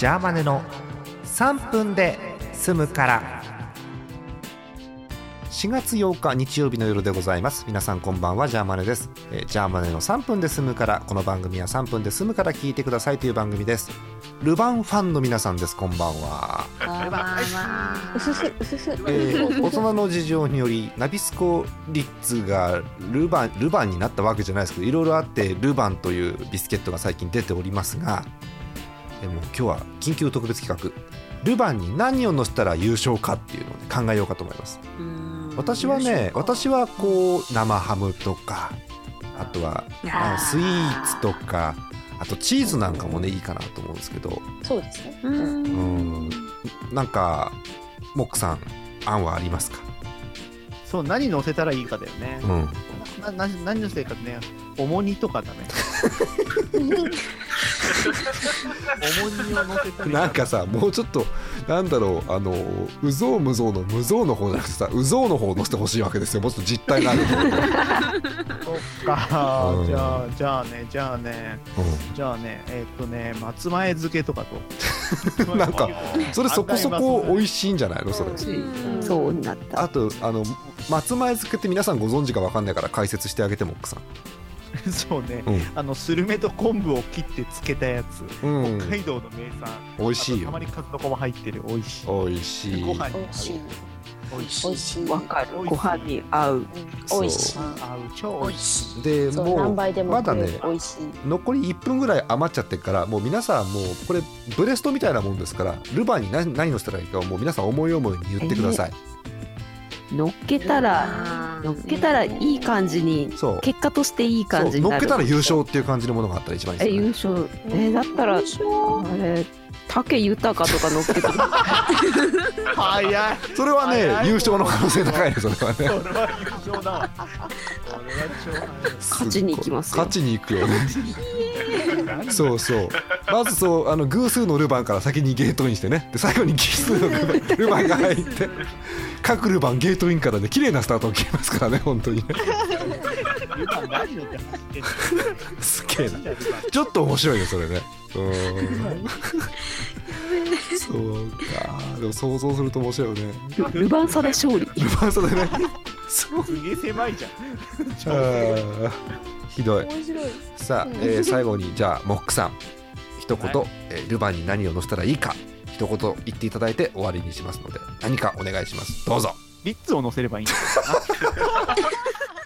ジャーマネの3分で済むから。4月8日日曜日の夜でございます。皆さんこんばんは。ジャーマネです、えージャーマネの3分で済むから。この番組は3分で済むから。聞いてくださいという番組です。ルバンファンの皆さんです。こんばんは。こんばんは。うすすうすす。えー大人の事情によりナビスコリッツがルバンルバンになったわけじゃないですけどいろいろあってルバンというビスケットが最近出ておりますがでも今日は緊急特別企画。ルバンに何を乗せたら優勝かっていうのを、ね、考えようかと思います。私はね私はこう生ハムとかあとはまあスイーツとかあとチーズなんかもねいいかなと思うんですけど。そうですね。ううん。んなんかモックさん案はありますか？そう、何乗せたらいいかだよね。うん。なな何乗せたいかね、重荷とかだね。重荷を乗せなんかさもうちょっとなんだろうあのうぞうむぞうの無ぞうの方じゃなくてさうぞうの方を乗せてほしいわけですよ。もうちょっと実体がある。方そっか。うんじゃあ、じゃあね、じゃあね、じゃあね、えーっとね、松前漬けとかと。なんかそれそこそこ美味しいんじゃないのそれ。そうになった。あとあの松前漬けって皆さんご存知か分かんないから解説してあげてモックさん そうね、うん。あのスルメと昆布を切って漬けたやつ、うん。北海道の名産。美味しいよ。あとたまに数の子も入ってる。美味しい。美味しい。ご飯に美味しい。美味しい。美味しい。わかる。ご飯に合う。美味しい。合う超美味しい。そうでもう何倍でもまだね食える。美味しい。残り1分ぐらい余っちゃってるからもう皆さんもうこれブレストみたいなもんですからルバンに何何をしたらいいかをもう皆さん思い思いに言ってください、乗っけたら、乗っけたらいい感じに、結果としていい感じになる。乗っけたら優勝っていう感じのものがあったら一番いいえ、ですよね。優勝。え、だったら、あれ、竹豊とか乗っけたら、早い。それはね優勝の可能性高いねそれはね。それは優勝だ。わ勝ちに行きますよ。勝ちに行くよね。そうそうまずそうあの偶数のルバンから先にゲートインしてね。で最後に奇数のルバンルバンが入って 各ルバンゲートインからね綺麗なスタートを切りますからね本当にね今何乗って走って。んの すげえな。ちょっと面白いねそれね。うーん。そうか。でも想像すると面白いよね。ルルバン差で勝利。ルバン差でね。そうすげえ狭いじゃん。あー。ひどい。面白い。さあ、えー最後にじゃあモックさん一言、はい。えールバンに何を乗せたらいいか一言言っていただいて終わりにしますので何かお願いします。どうぞ。リッツを乗せればいいんだよな